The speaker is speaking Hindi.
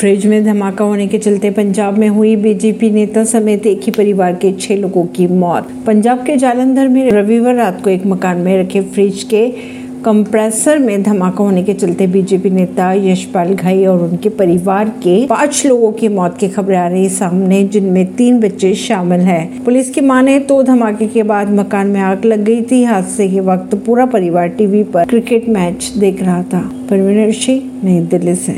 फ्रिज में धमाका होने के चलते पंजाब में हुई बीजेपी नेता समेत एक ही परिवार के छह लोगों की मौत। पंजाब के जालंधर में रविवार रात को एक मकान में रखे फ्रिज के कंप्रेसर में धमाका होने के चलते बीजेपी नेता यशपाल घई और उनके परिवार के पाँच लोगों की मौत की खबरें आ रही सामने, जिनमें तीन बच्चे शामिल हैं। पुलिस की माने तो धमाके के बाद मकान में आग लग गई थी। हादसे के वक्त पूरा परिवार टीवी पर क्रिकेट मैच देख रहा था। परवीन सिंह नई दिल्ली से।